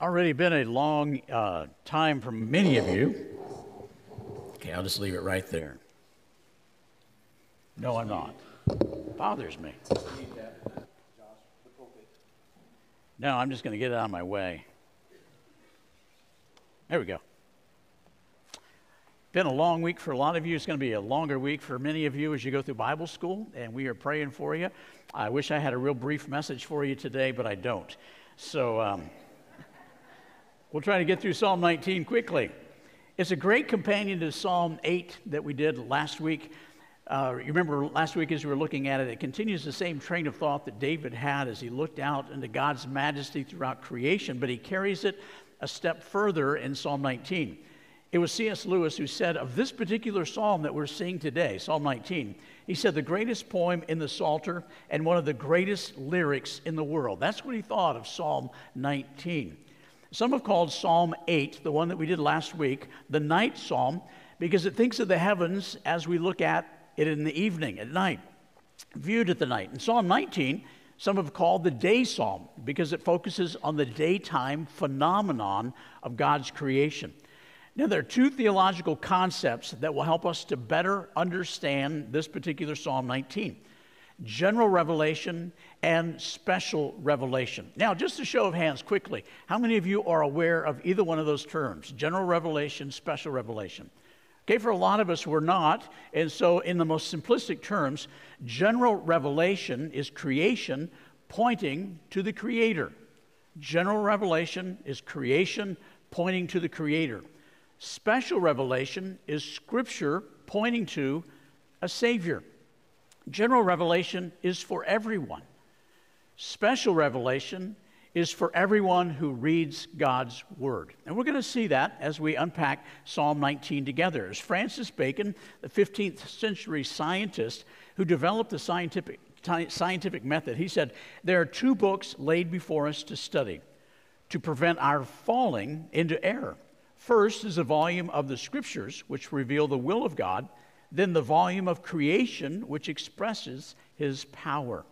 already been a long uh, time for many of you. Okay, I'll just leave it right there. No, I'm not. It Bothers me. No, I'm just going to get it out of my way. There we go. Been a long week for a lot of you. It's going to be a longer week for many of you as you go through Bible school, and we are praying for you. I wish I had a real brief message for you today, but I don't. So um, we'll try to get through Psalm 19 quickly. It's a great companion to Psalm 8 that we did last week. Uh, you remember last week as we were looking at it, it continues the same train of thought that David had as he looked out into God's majesty throughout creation, but he carries it a step further in Psalm 19. It was C.S. Lewis who said of this particular psalm that we're seeing today, Psalm 19, he said the greatest poem in the Psalter and one of the greatest lyrics in the world. That's what he thought of Psalm 19. Some have called Psalm 8, the one that we did last week, the night psalm, because it thinks of the heavens as we look at it in the evening, at night, viewed at the night. And Psalm 19, some have called the day psalm because it focuses on the daytime phenomenon of God's creation. Now, there are two theological concepts that will help us to better understand this particular Psalm 19 general revelation and special revelation. Now, just a show of hands quickly, how many of you are aware of either one of those terms, general revelation, special revelation? Okay, for a lot of us, we're not. And so, in the most simplistic terms, general revelation is creation pointing to the Creator. General revelation is creation pointing to the Creator. Special revelation is Scripture pointing to a Savior. General revelation is for everyone. Special revelation is for everyone who reads God's Word. And we're going to see that as we unpack Psalm 19 together. As Francis Bacon, the 15th century scientist who developed the scientific, scientific method, he said, There are two books laid before us to study to prevent our falling into error. First is a volume of the scriptures, which reveal the will of God, then the volume of creation, which expresses his power.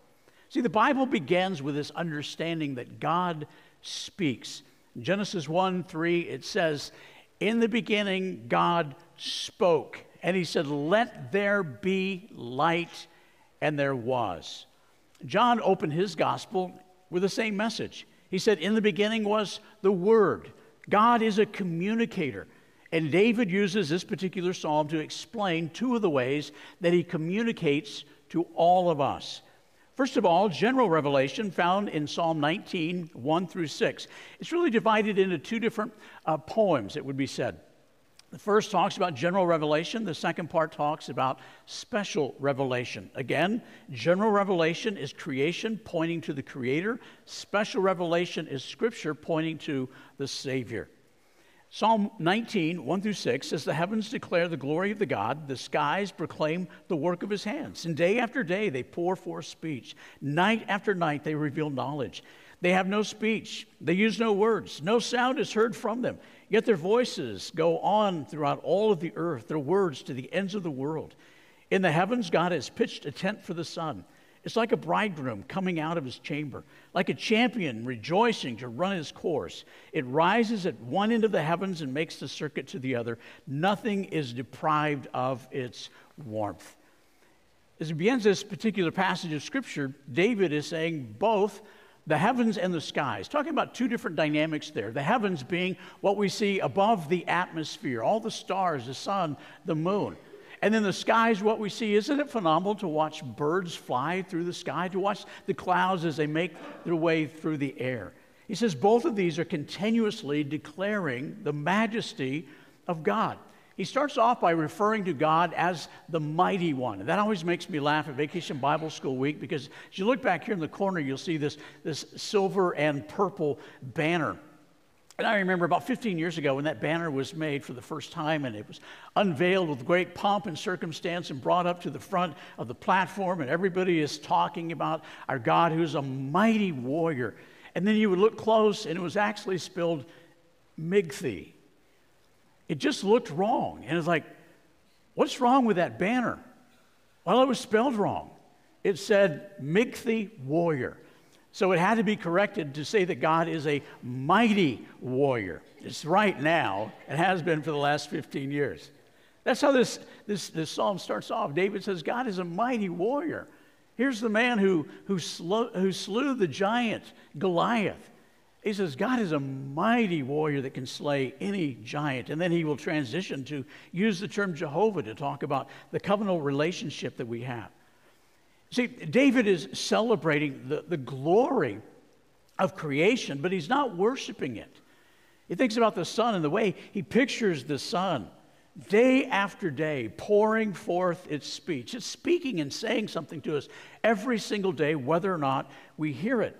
See, the Bible begins with this understanding that God speaks. In Genesis 1 3, it says, In the beginning, God spoke, and he said, Let there be light, and there was. John opened his gospel with the same message. He said, In the beginning was the Word God is a communicator. And David uses this particular psalm to explain two of the ways that he communicates to all of us. First of all, general revelation found in Psalm 19, 1 through 6. It's really divided into two different uh, poems, it would be said. The first talks about general revelation, the second part talks about special revelation. Again, general revelation is creation pointing to the Creator, special revelation is Scripture pointing to the Savior. Psalm 19, 1 through 6 says, The heavens declare the glory of the God, the skies proclaim the work of his hands. And day after day they pour forth speech. Night after night they reveal knowledge. They have no speech, they use no words, no sound is heard from them. Yet their voices go on throughout all of the earth, their words to the ends of the world. In the heavens, God has pitched a tent for the sun. It's like a bridegroom coming out of his chamber, like a champion rejoicing to run his course. It rises at one end of the heavens and makes the circuit to the other. Nothing is deprived of its warmth. As he begins this particular passage of Scripture, David is saying both the heavens and the skies. Talking about two different dynamics there. The heavens being what we see above the atmosphere, all the stars, the sun, the moon. And then the skies, what we see. Isn't it phenomenal to watch birds fly through the sky, to watch the clouds as they make their way through the air? He says both of these are continuously declaring the majesty of God. He starts off by referring to God as the mighty one. And that always makes me laugh at Vacation Bible School Week because as you look back here in the corner, you'll see this, this silver and purple banner. And I remember about 15 years ago when that banner was made for the first time and it was unveiled with great pomp and circumstance and brought up to the front of the platform, and everybody is talking about our God who's a mighty warrior. And then you would look close and it was actually spelled Migthi. It just looked wrong. And it's like, what's wrong with that banner? Well, it was spelled wrong. It said Migthi Warrior. So it had to be corrected to say that God is a mighty warrior. It's right now, it has been for the last 15 years. That's how this, this, this psalm starts off. David says, God is a mighty warrior. Here's the man who, who, slew, who slew the giant Goliath. He says, God is a mighty warrior that can slay any giant. And then he will transition to use the term Jehovah to talk about the covenantal relationship that we have. See, David is celebrating the, the glory of creation, but he's not worshiping it. He thinks about the sun and the way he pictures the sun day after day pouring forth its speech. It's speaking and saying something to us every single day, whether or not we hear it.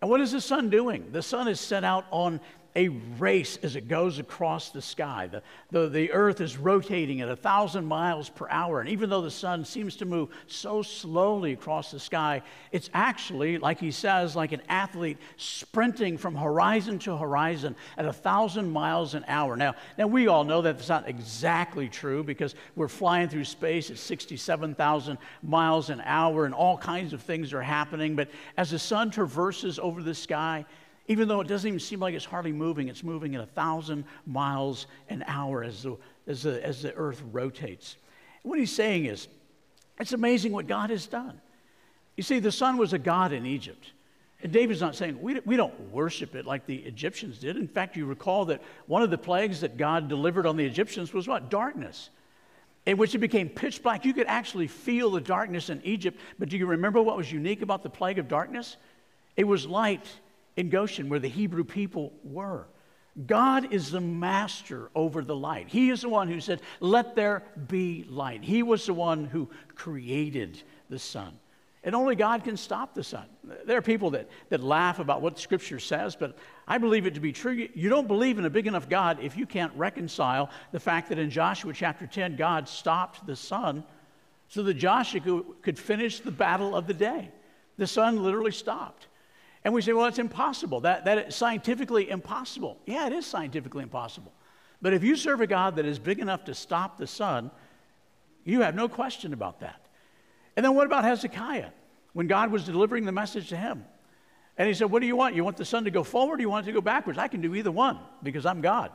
And what is the sun doing? The sun is set out on a race as it goes across the sky. The, the, the earth is rotating at a thousand miles per hour. And even though the sun seems to move so slowly across the sky, it's actually, like he says, like an athlete sprinting from horizon to horizon at a thousand miles an hour. Now, now we all know that that's not exactly true because we're flying through space at 67,000 miles an hour and all kinds of things are happening. But as the sun traverses over the sky, even though it doesn't even seem like it's hardly moving, it's moving at a thousand miles an hour as the, as the, as the earth rotates. What he's saying is, it's amazing what God has done. You see, the sun was a god in Egypt. And David's not saying we, we don't worship it like the Egyptians did. In fact, you recall that one of the plagues that God delivered on the Egyptians was what? Darkness, in which it became pitch black. You could actually feel the darkness in Egypt. But do you remember what was unique about the plague of darkness? It was light in Goshen where the Hebrew people were. God is the master over the light. He is the one who said, Let there be light. He was the one who created the sun. And only God can stop the sun. There are people that, that laugh about what Scripture says, but I believe it to be true. You don't believe in a big enough God if you can't reconcile the fact that in Joshua chapter 10, God stopped the sun so that Joshua could finish the battle of the day. The sun literally stopped. And we say, well, it's impossible. That, that is scientifically impossible. Yeah, it is scientifically impossible. But if you serve a God that is big enough to stop the sun, you have no question about that. And then what about Hezekiah? When God was delivering the message to him, and he said, What do you want? You want the sun to go forward or you want it to go backwards? I can do either one because I'm God.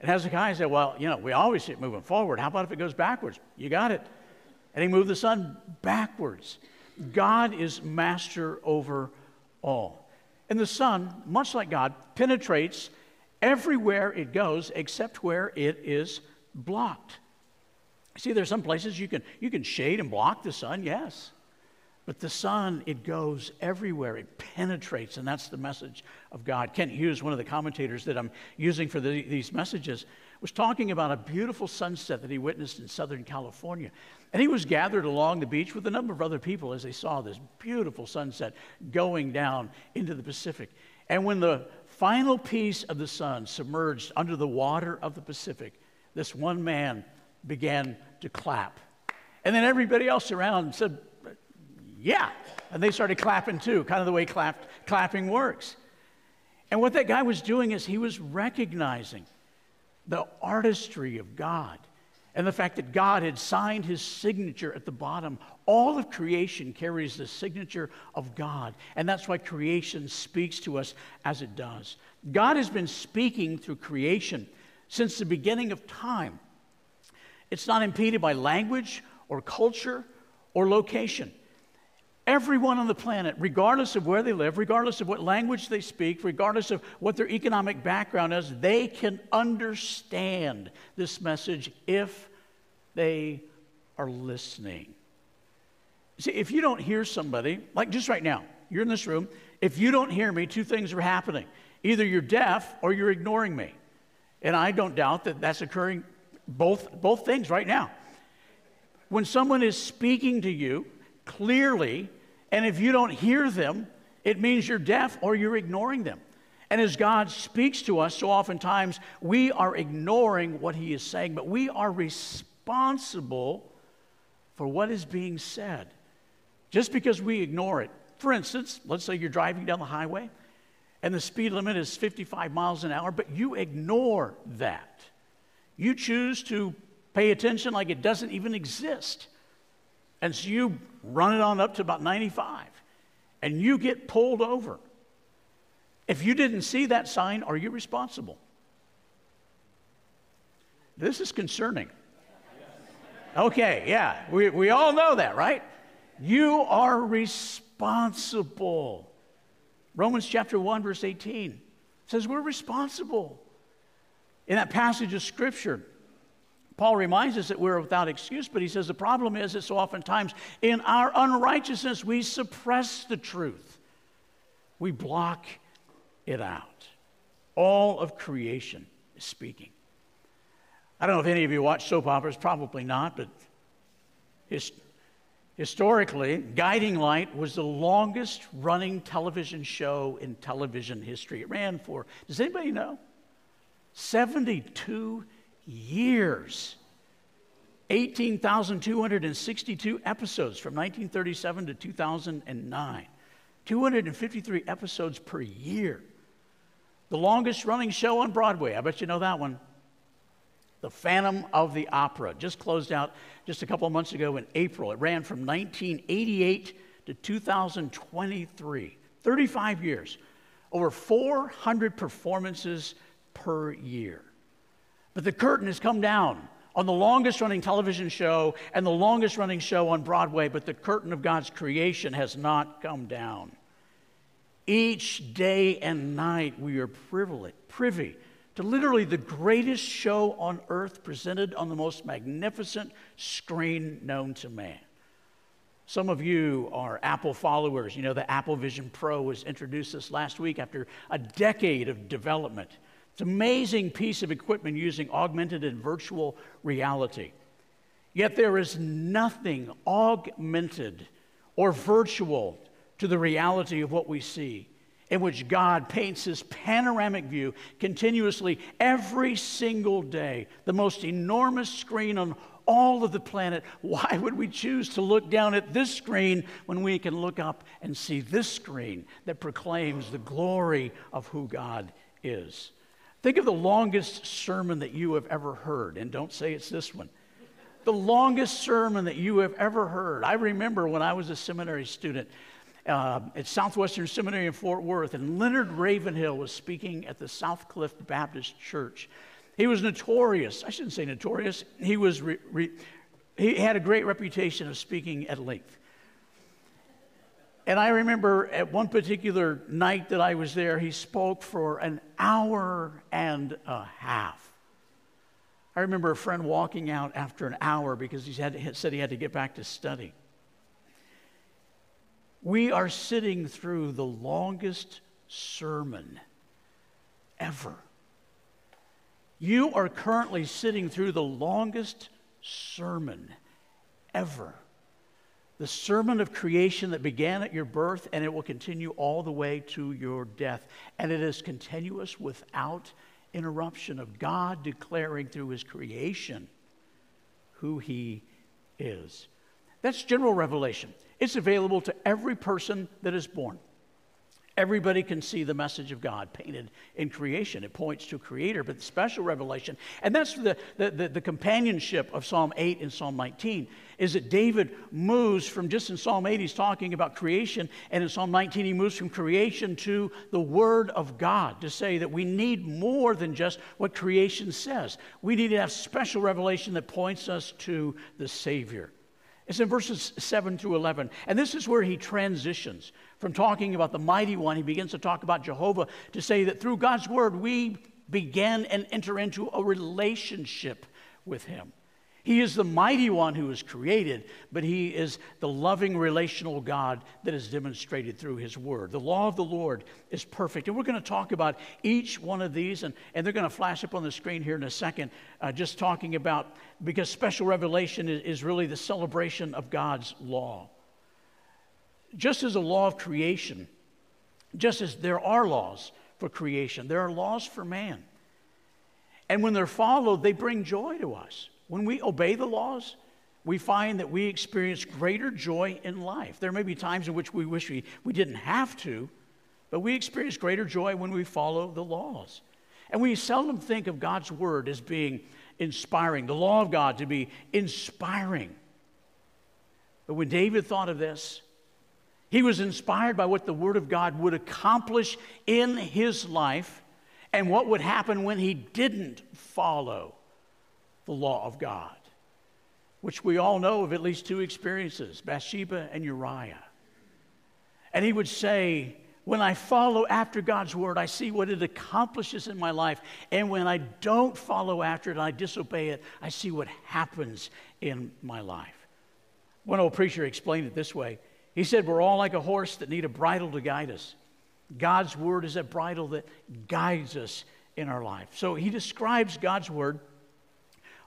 And Hezekiah said, Well, you know, we always see it moving forward. How about if it goes backwards? You got it. And he moved the sun backwards. God is master over all. And the sun, much like God, penetrates everywhere it goes except where it is blocked. See, there's some places you can, you can shade and block the sun, yes. But the sun, it goes everywhere. It penetrates, and that's the message of God. Kent Hughes, one of the commentators that I'm using for the, these messages, was talking about a beautiful sunset that he witnessed in Southern California. And he was gathered along the beach with a number of other people as they saw this beautiful sunset going down into the Pacific. And when the final piece of the sun submerged under the water of the Pacific, this one man began to clap. And then everybody else around said, Yeah. And they started clapping too, kind of the way clapping works. And what that guy was doing is he was recognizing the artistry of God and the fact that God had signed his signature at the bottom. All of creation carries the signature of God, and that's why creation speaks to us as it does. God has been speaking through creation since the beginning of time. It's not impeded by language or culture or location. Everyone on the planet, regardless of where they live, regardless of what language they speak, regardless of what their economic background is, they can understand this message if they are listening. See, if you don't hear somebody, like just right now, you're in this room, if you don't hear me, two things are happening. Either you're deaf or you're ignoring me. And I don't doubt that that's occurring both, both things right now. When someone is speaking to you clearly, and if you don't hear them, it means you're deaf or you're ignoring them. And as God speaks to us, so oftentimes we are ignoring what He is saying, but we are responsible for what is being said. Just because we ignore it. For instance, let's say you're driving down the highway and the speed limit is 55 miles an hour, but you ignore that. You choose to pay attention like it doesn't even exist. And so you run it on up to about 95. and you get pulled over. If you didn't see that sign, are you responsible? This is concerning. Okay, yeah, we, we all know that, right? You are responsible. Romans chapter 1, verse 18 says we're responsible. In that passage of scripture, Paul reminds us that we're without excuse, but he says the problem is that so oftentimes in our unrighteousness we suppress the truth, we block it out. All of creation is speaking. I don't know if any of you watch soap operas, probably not, but his, historically, Guiding Light was the longest running television show in television history. It ran for, does anybody know? 72 years. 18,262 episodes from 1937 to 2009. 253 episodes per year. The longest running show on Broadway. I bet you know that one. The Phantom of the Opera just closed out just a couple of months ago in April. It ran from 1988 to 2023. 35 years. Over 400 performances per year. The curtain has come down on the longest running television show and the longest running show on Broadway, but the curtain of God's creation has not come down. Each day and night we are privy to literally the greatest show on earth presented on the most magnificent screen known to man. Some of you are Apple followers. You know, the Apple Vision Pro was introduced this last week after a decade of development. It's an amazing piece of equipment using augmented and virtual reality. Yet there is nothing augmented or virtual to the reality of what we see, in which God paints his panoramic view continuously every single day, the most enormous screen on all of the planet. Why would we choose to look down at this screen when we can look up and see this screen that proclaims the glory of who God is? Think of the longest sermon that you have ever heard, and don't say it's this one. The longest sermon that you have ever heard. I remember when I was a seminary student uh, at Southwestern Seminary in Fort Worth, and Leonard Ravenhill was speaking at the Southcliff Baptist Church. He was notorious, I shouldn't say notorious, he, was re, re, he had a great reputation of speaking at length. And I remember at one particular night that I was there, he spoke for an hour and a half. I remember a friend walking out after an hour because he said he had to get back to study. We are sitting through the longest sermon ever. You are currently sitting through the longest sermon ever the sermon of creation that began at your birth and it will continue all the way to your death. And it is continuous without interruption of God declaring through his creation who he is. That's general revelation. It's available to every person that is born. Everybody can see the message of God painted in creation. It points to a creator, but the special revelation, and that's the, the, the, the, companionship of Psalm 8 and Psalm 19, is that David moves from just in Psalm 8, he's talking about creation, and in Psalm 19, he moves from creation to the Word of God to say that we need more than just what creation says. We need to have special revelation that points us to the Savior. It's in verses 7 through 11. And this is where he transitions from talking about the mighty one. He begins to talk about Jehovah to say that through God's word, we begin and enter into a relationship with him. He is the mighty one who is created, but he is the loving relational God that is demonstrated through his word. The law of the Lord is perfect. And we're going to talk about each one of these, and, and they're going to flash up on the screen here in a second, uh, just talking about, because special revelation is, is really the celebration of God's law. Just as a law of creation, just as there are laws for creation, there are laws for man. And when they're followed, they bring joy to us. When we obey the laws, we find that we experience greater joy in life. There may be times in which we wish we, we didn't have to, but we experience greater joy when we follow the laws. And we seldom think of God's word as being inspiring, the law of God to be inspiring. But when David thought of this, He was inspired by what the Word of God would accomplish in his life and what would happen when he didn't follow the law of God, which we all know of at least two experiences Bathsheba and Uriah. And he would say, when I follow after God's word, I see what it accomplishes in my life. And when I don't follow after it, and I disobey it, I see what happens in my life. One old preacher explained it this way He said, We're all like a horse that need a bridle to guide us. God's word is a bridle that guides us in our life. So he describes God's word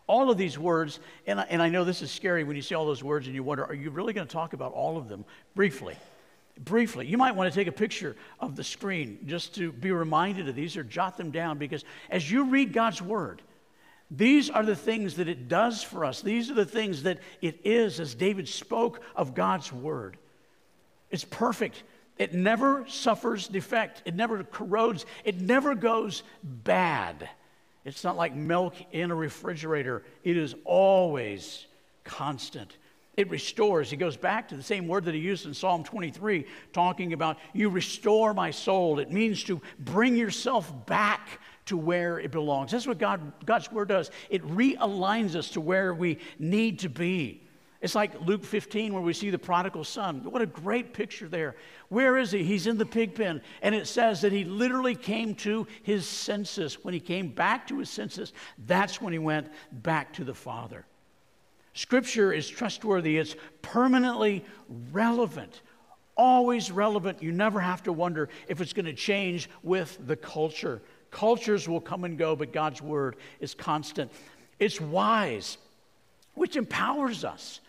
all of these words, and I, and I know this is scary when you see all those words and you wonder, are you really going to talk about all of them briefly? Briefly, you might want to take a picture of the screen just to be reminded of these or jot them down because as you read God's word, these are the things that it does for us. These are the things that it is as David spoke of God's word. It's perfect. It never suffers defect. It never corrodes. It never goes bad. It's not like milk in a refrigerator, it is always constant. It restores. He goes back to the same word that he used in Psalm 23, talking about, You restore my soul. It means to bring yourself back to where it belongs. That's what God, God's word does. It realigns us to where we need to be. It's like Luke 15, where we see the prodigal son. What a great picture there. Where is he? He's in the pig pen. And it says that he literally came to his senses. When he came back to his senses, that's when he went back to the Father. Scripture is trustworthy, it's permanently relevant, always relevant. You never have to wonder if it's going to change with the culture. Cultures will come and go, but God's word is constant. It's wise, which empowers us.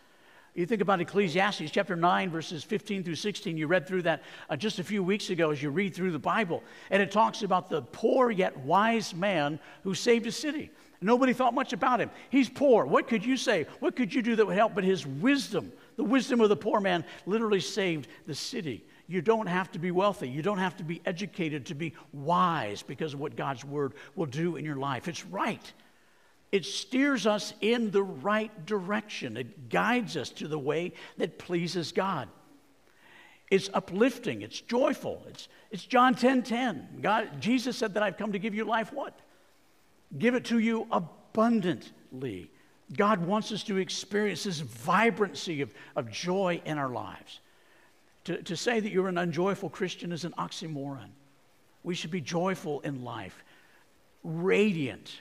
You think about Ecclesiastes chapter 9, verses 15 through 16. You read through that uh, just a few weeks ago as you read through the Bible. And it talks about the poor yet wise man who saved a city. Nobody thought much about him. He's poor. What could you say? What could you do that would help? But his wisdom, the wisdom of the poor man, literally saved the city. You don't have to be wealthy. You don't have to be educated to be wise because of what God's word will do in your life. It's right. It steers us in the right direction. It guides us to the way that pleases God. It's uplifting, it's joyful. It's, it's John 10 10. God, Jesus said that I've come to give you life what? Give it to you abundantly. God wants us to experience this vibrancy of, of joy in our lives. To, to say that you're an unjoyful Christian is an oxymoron. We should be joyful in life, radiant,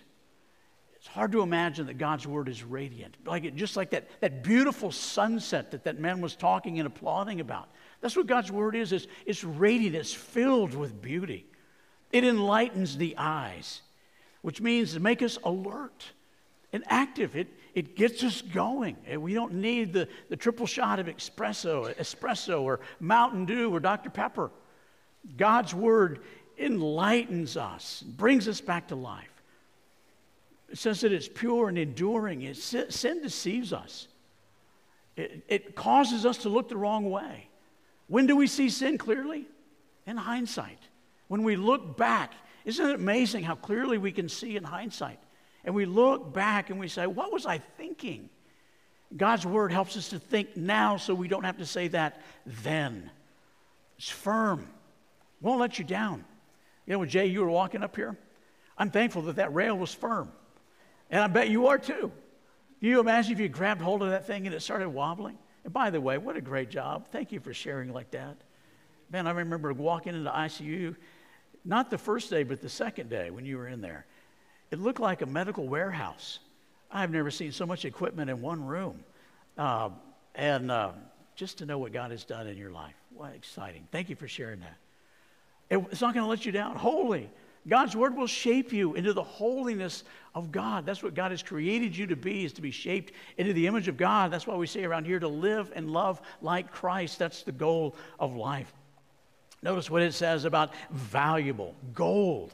it's hard to imagine that God's word is radiant. Like it, just like that, that beautiful sunset that that man was talking and applauding about. That's what God's word is. It's, it's radiant, it's filled with beauty. It enlightens the eyes, which means to make us alert and active. It, it gets us going. We don't need the, the triple shot of espresso, espresso or Mountain Dew or Dr. Pepper. God's word enlightens us, brings us back to life. It says that it's pure and enduring. It, sin deceives us, it, it causes us to look the wrong way. When do we see sin clearly? In hindsight. When we look back, isn't it amazing how clearly we can see in hindsight? And we look back and we say, What was I thinking? God's word helps us to think now so we don't have to say that then. It's firm, won't let you down. You know, Jay, you were walking up here, I'm thankful that that rail was firm. And I bet you are too. Can you imagine if you grabbed hold of that thing and it started wobbling? And by the way, what a great job. Thank you for sharing like that. Man, I remember walking into ICU, not the first day, but the second day when you were in there. It looked like a medical warehouse. I've never seen so much equipment in one room. Uh, and uh, just to know what God has done in your life. What exciting. Thank you for sharing that. It's not going to let you down. Holy, God's word will shape you into the holiness of God. That's what God has created you to be, is to be shaped into the image of God. That's why we say around here to live and love like Christ. That's the goal of life. Notice what it says about valuable, gold.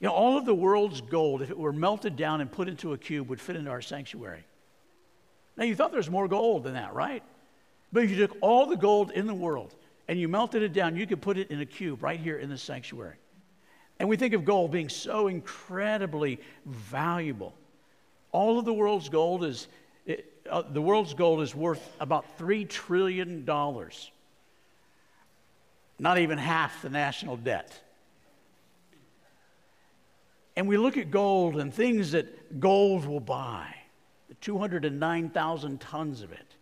You know, all of the world's gold, if it were melted down and put into a cube, would fit into our sanctuary. Now, you thought there was more gold than that, right? But if you took all the gold in the world and you melted it down, you could put it in a cube right here in the sanctuary. And we think of gold being so incredibly valuable. All of the world's gold is, it, uh, the world's gold is worth about $3 trillion. not even half the national debt. And we look at gold and things that gold will buy, the 209,000 tons of it.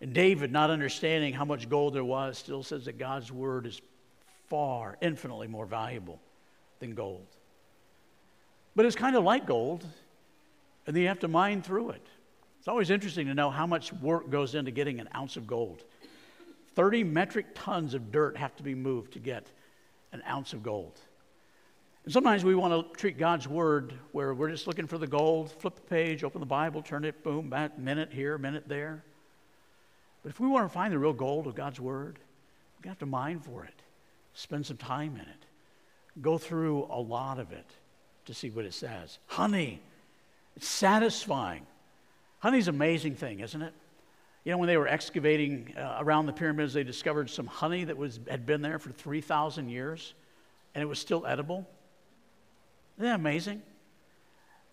And David, not understanding how much gold there was, still says that God's word is far, infinitely more valuable than gold. But it's kind of like gold, and then you have to mine through it. It's always interesting to know how much work goes into getting an ounce of gold. 30 metric tons of dirt have to be moved to get an ounce of gold. And sometimes we want to treat God's word where we're just looking for the gold, flip the page, open the Bible, turn it, boom, back, minute here, minute there. But if we want to find the real gold of God's word, we have to mine for it, spend some time in it, go through a lot of it to see what it says. Honey, it's satisfying. Honey's an amazing thing, isn't it? You know, when they were excavating uh, around the pyramids, they discovered some honey that was, had been there for 3,000 years, and it was still edible. Isn't that amazing?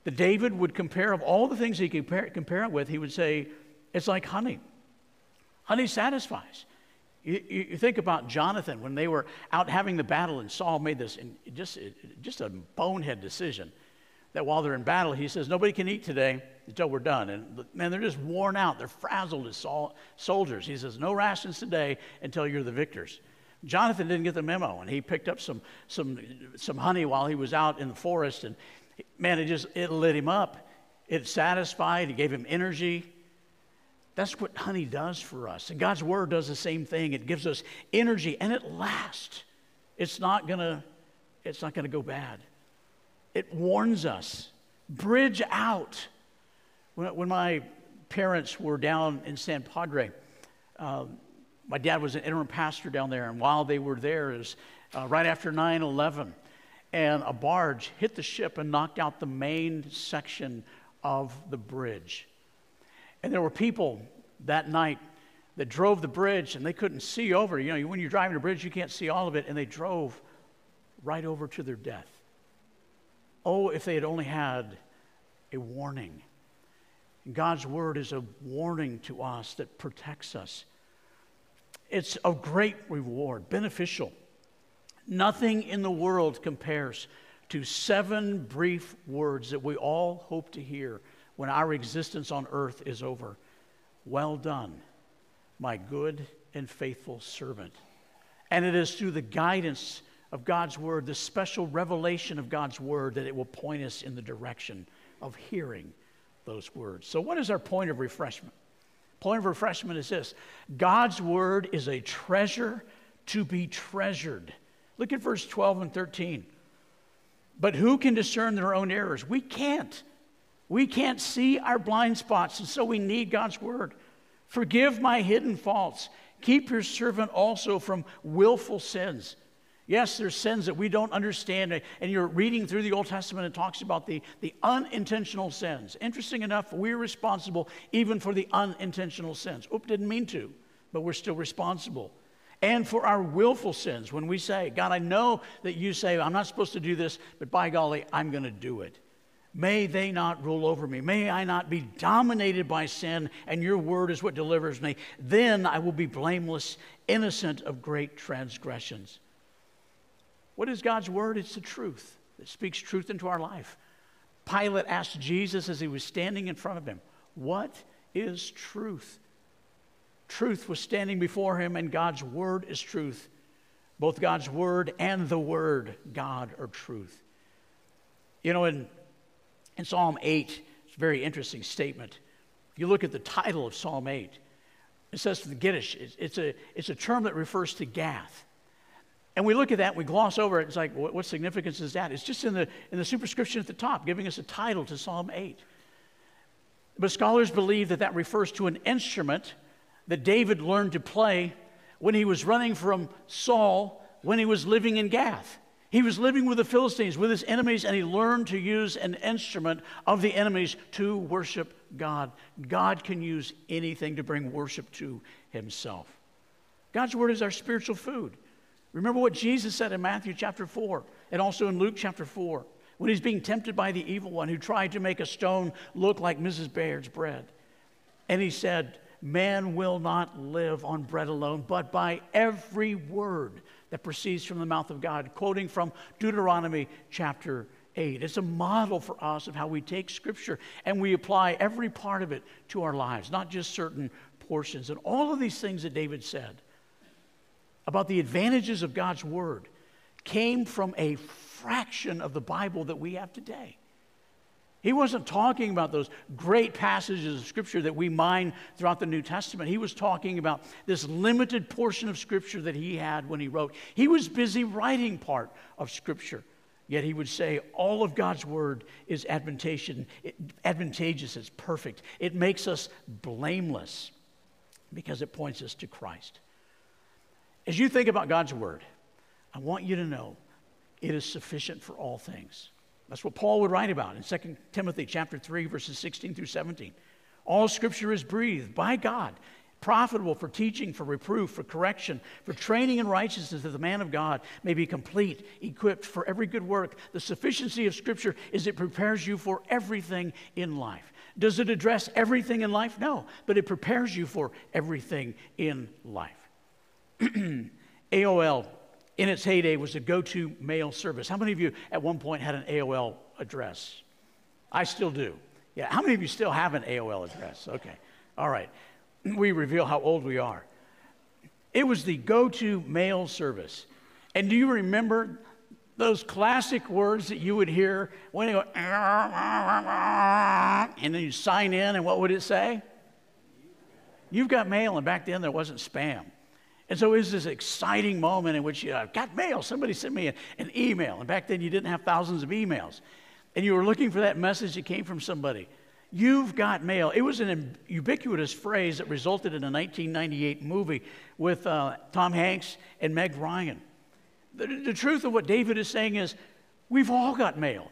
That David would compare, of all the things he could compare, compare it with, he would say, it's like honey. Honey satisfies. You, you, think about Jonathan when they were out having the battle, and Saul made this just, just a bonehead decision that while they're in battle, he says, Nobody can eat today until we're done. And man, they're just worn out. They're frazzled as Saul, soldiers. He says, No rations today until you're the victors. Jonathan didn't get the memo, and he picked up some, some, some honey while he was out in the forest, and man, it just it lit him up. It satisfied, it gave him energy. That's what honey does for us. And God's word does the same thing. It gives us energy and it lasts. It's not gonna, it's not gonna go bad. It warns us. Bridge out. When, when my parents were down in San Padre, um, my dad was an interim pastor down there, and while they were there, was uh, right after 9 11, and a barge hit the ship and knocked out the main section of the bridge. And there were people that night that drove the bridge and they couldn't see over. You know, when you're driving a bridge, you can't see all of it, and they drove right over to their death. Oh, if they had only had a warning. God's word is a warning to us that protects us. It's a great reward, beneficial. Nothing in the world compares to seven brief words that we all hope to hear when our existence on earth is over. Well done, my good and faithful servant. And it is through the guidance of God's word, the special revelation of God's word, that it will point us in the direction of hearing those words. So, what is our point of refreshment? Point of refreshment is this God's word is a treasure to be treasured. Look at verse 12 and 13. But who can discern their own errors? We can't. We can't see our blind spots, and so we need God's word. Forgive my hidden faults. Keep your servant also from willful sins. Yes, there's sins that we don't understand, and you're reading through the Old Testament and talks about the, the unintentional sins. Interesting enough, we're responsible even for the unintentional sins. Oop, didn't mean to, but we're still responsible. And for our willful sins, when we say, God, I know that you say I'm not supposed to do this, but by golly, I'm going to do it. May they not rule over me. May I not be dominated by sin, and your word is what delivers me. Then I will be blameless, innocent of great transgressions. What is God's word? It's the truth that speaks truth into our life. Pilate asked Jesus as he was standing in front of him, What is truth? Truth was standing before him, and God's word is truth. Both God's word and the word, God, are truth. You know, in, in Psalm 8, it's a very interesting statement. If you look at the title of Psalm 8, it says to the Gittith, it's, a, it's a term that refers to Gath. And we look at that, we gloss over it. It's like, what, what significance is that? It's just in the, in the superscription at the top, giving us a title to Psalm 8. But scholars believe that that refers to an instrument that David learned to play when he was running from Saul when he was living in Gath. He was living with the Philistines, with his enemies, and he learned to use an instrument of the enemies to worship God. God can use anything to bring worship to himself. God's word is our spiritual food. Remember what Jesus said in Matthew chapter 4 and also in Luke chapter 4 when he's being tempted by the evil one who tried to make a stone look like Mrs. Baird's bread. And he said, man will not live on bread alone, but by every word that proceeds from the mouth of God, quoting from Deuteronomy chapter 8. It's a model for us of how we take Scripture and we apply every part of it to our lives, not just certain portions. And all of these things that David said about the advantages of God's Word came from a fraction of the Bible that we have today. He wasn't talking about those great passages of Scripture that we mine throughout the New Testament. He was talking about this limited portion of Scripture that he had when he wrote. He was busy writing part of Scripture. Yet he would say all of God's word is advantageous, it's perfect. It makes us blameless because it points us to Christ. As you think about God's word, I want you to know it is sufficient for all things. That's what Paul would write about in 2 Timothy chapter 3 verses 16 through 17. All scripture is breathed by God, profitable for teaching, for reproof, for correction, for training in righteousness that the man of God may be complete, equipped for every good work. The sufficiency of scripture is it prepares you for everything in life. Does it address everything in life? No, but it prepares you for everything in life. AOL in its heyday was a go to mail service. How many of you at one point had an AOL address? I still do. Yeah, how many of you still have an AOL address? Okay, all right. We reveal how old we are. It was the go to mail service. And do you remember those classic words that you would hear when you go, and then you sign in, and what would it say? You've got mail, and back then there wasn't spam. And so it was this exciting moment in which you uh, got mail. Somebody sent me an email. And back then you didn't have thousands of emails. And you were looking for that message that came from somebody. You've got mail. It was an ubiquitous phrase that resulted in a 1998 movie with uh, Tom Hanks and Meg Ryan. The, the truth of what David is saying is we've all got mail.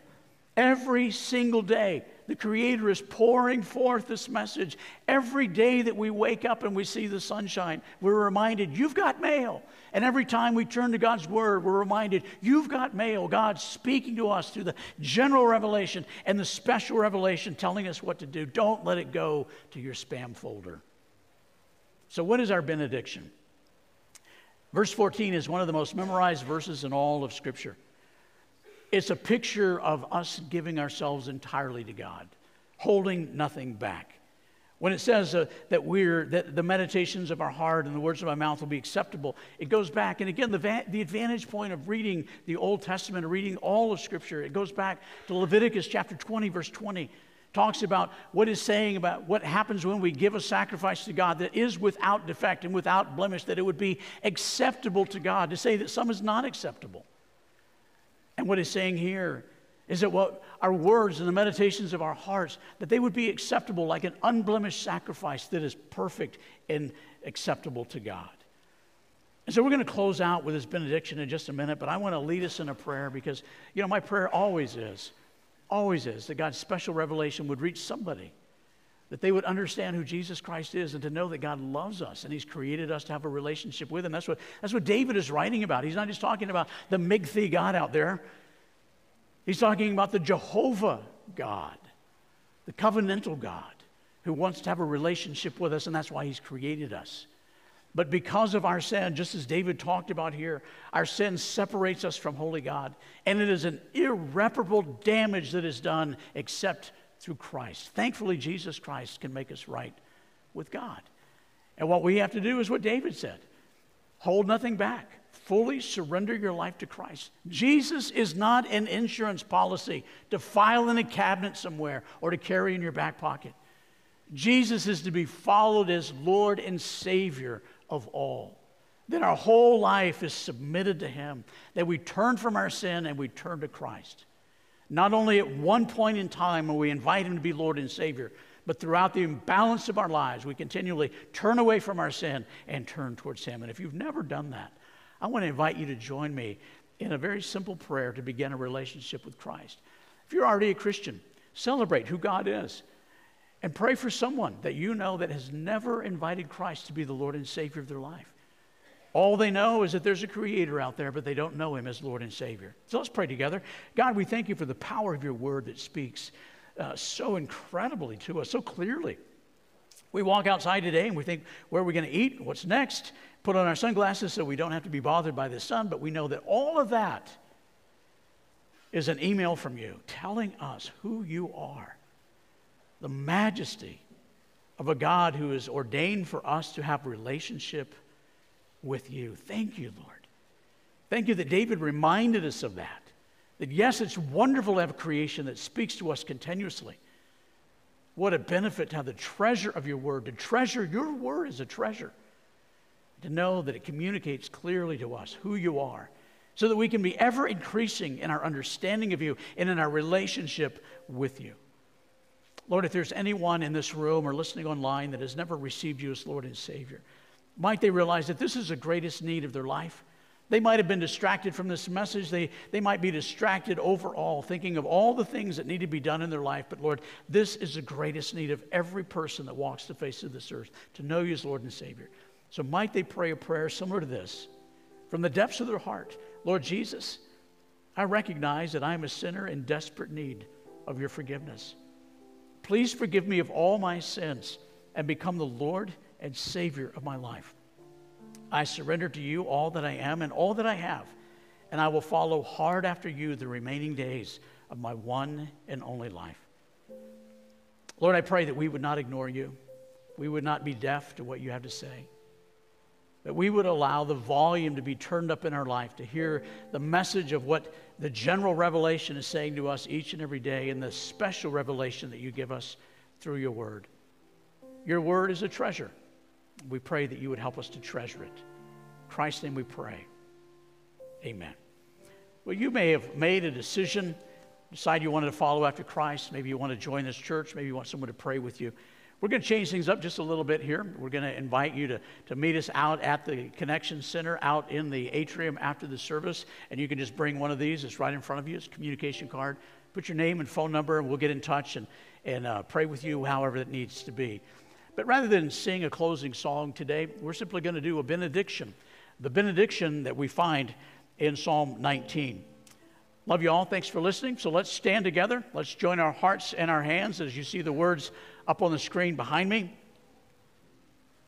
Every single day, the Creator is pouring forth this message. Every day that we wake up and we see the sunshine, we're reminded, you've got mail. And every time we turn to God's Word, we're reminded, you've got mail. God's speaking to us through the general revelation and the special revelation telling us what to do. Don't let it go to your spam folder. So, what is our benediction? Verse 14 is one of the most memorized verses in all of Scripture. It's a picture of us giving ourselves entirely to God, holding nothing back. When it says uh, that we're that the meditations of our heart and the words of our mouth will be acceptable, it goes back. And again, the, va- the advantage point of reading the Old Testament and reading all of Scripture, it goes back to Leviticus chapter 20, verse 20. Talks about what is saying about what happens when we give a sacrifice to God that is without defect and without blemish, that it would be acceptable to God. To say that some is not acceptable. And what he's saying here is that what our words and the meditations of our hearts that they would be acceptable like an unblemished sacrifice that is perfect and acceptable to God. And so we're going to close out with this benediction in just a minute, but I want to lead us in a prayer because you know my prayer always is always is that God's special revelation would reach somebody that they would understand who Jesus Christ is and to know that God loves us and He's created us to have a relationship with Him. That's what, that's what David is writing about. He's not just talking about the Migthi God out there, he's talking about the Jehovah God, the covenantal God who wants to have a relationship with us, and that's why He's created us. But because of our sin, just as David talked about here, our sin separates us from holy God. And it is an irreparable damage that is done except through Christ. Thankfully, Jesus Christ can make us right with God. And what we have to do is what David said hold nothing back. Fully surrender your life to Christ. Jesus is not an insurance policy to file in a cabinet somewhere or to carry in your back pocket. Jesus is to be followed as Lord and Savior of all. That our whole life is submitted to Him, that we turn from our sin and we turn to Christ. Not only at one point in time when we invite Him to be Lord and Savior, but throughout the imbalance of our lives, we continually turn away from our sin and turn towards Him. And if you've never done that, I want to invite you to join me in a very simple prayer to begin a relationship with Christ. If you're already a Christian, celebrate who God is and pray for someone that you know that has never invited Christ to be the Lord and Savior of their life. All they know is that there's a creator out there, but they don't know him as Lord and Savior. So let's pray together. God, we thank you for the power of your word that speaks uh, so incredibly to us, so clearly. We walk outside today and we think, where are we going to eat? What's next? Put on our sunglasses so we don't have to be bothered by the sun, but we know that all of that is an email from you telling us who you are, the majesty of a God who is ordained for us to have relationship with you. Thank you, Lord. Thank you that David reminded us of that. That yes, it's wonderful to have a creation that speaks to us continuously. What a benefit to have the treasure of your word, to treasure your word is a treasure, to know that it communicates clearly to us who you are, so that we can be ever increasing in our understanding of you and in our relationship with you. Lord, if there's anyone in this room or listening online that has never received you as Lord and Savior, might they realize that this is the greatest need of their life? They might have been distracted from this message. They, they might be distracted overall, thinking of all the things that need to be done in their life. But Lord, this is the greatest need of every person that walks the face of this earth to know you as Lord and Savior. So might they pray a prayer similar to this from the depths of their heart Lord Jesus, I recognize that I am a sinner in desperate need of your forgiveness. Please forgive me of all my sins and become the Lord and Savior of my life. I surrender to you all that I am and all that I have, and I will follow hard after you the remaining days of my one and only life. Lord, I pray that we would not ignore you. We would not be deaf to what you have to say. That we would allow the volume to be turned up in our life to hear the message of what the general revelation is saying to us each and every day and the special revelation that you give us through your word. Your word is a treasure. We pray that you would help us to treasure it. Christ's name we pray. Amen. Well, you may have made a decision, decide you wanted to follow after Christ. Maybe you want to join this church. Maybe you want someone to pray with you. We're going to change things up just a little bit here. We're going to invite you to, to meet us out at the Connection Center, out in the atrium after the service. And you can just bring one of these. It's right in front of you. It's a communication card. Put your name and phone number, and we'll get in touch and, and uh, pray with you however it needs to be. But rather than sing a closing song today, we're simply going to do a benediction, the benediction that we find in Psalm 19. Love you all. Thanks for listening. So let's stand together. Let's join our hearts and our hands as you see the words up on the screen behind me.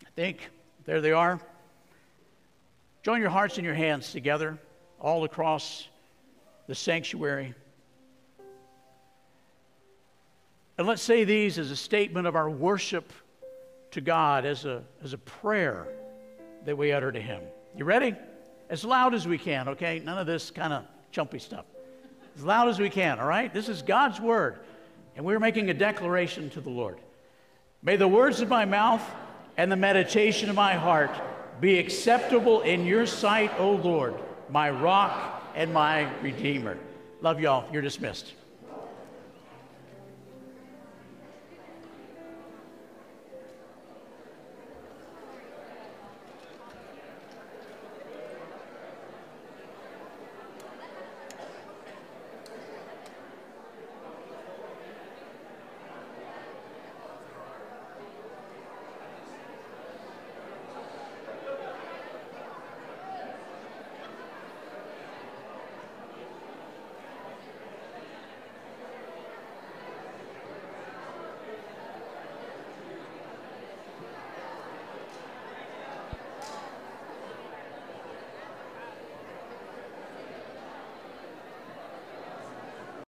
I think there they are. Join your hearts and your hands together all across the sanctuary. And let's say these as a statement of our worship to God as a, as a prayer that we utter to Him. You ready? As loud as we can, okay? None of this kind of chumpy stuff. As loud as we can, all right? This is God's word, and we're making a declaration to the Lord. May the words of my mouth and the meditation of my heart be acceptable in your sight, O Lord, my rock and my redeemer. Love y'all. You're dismissed.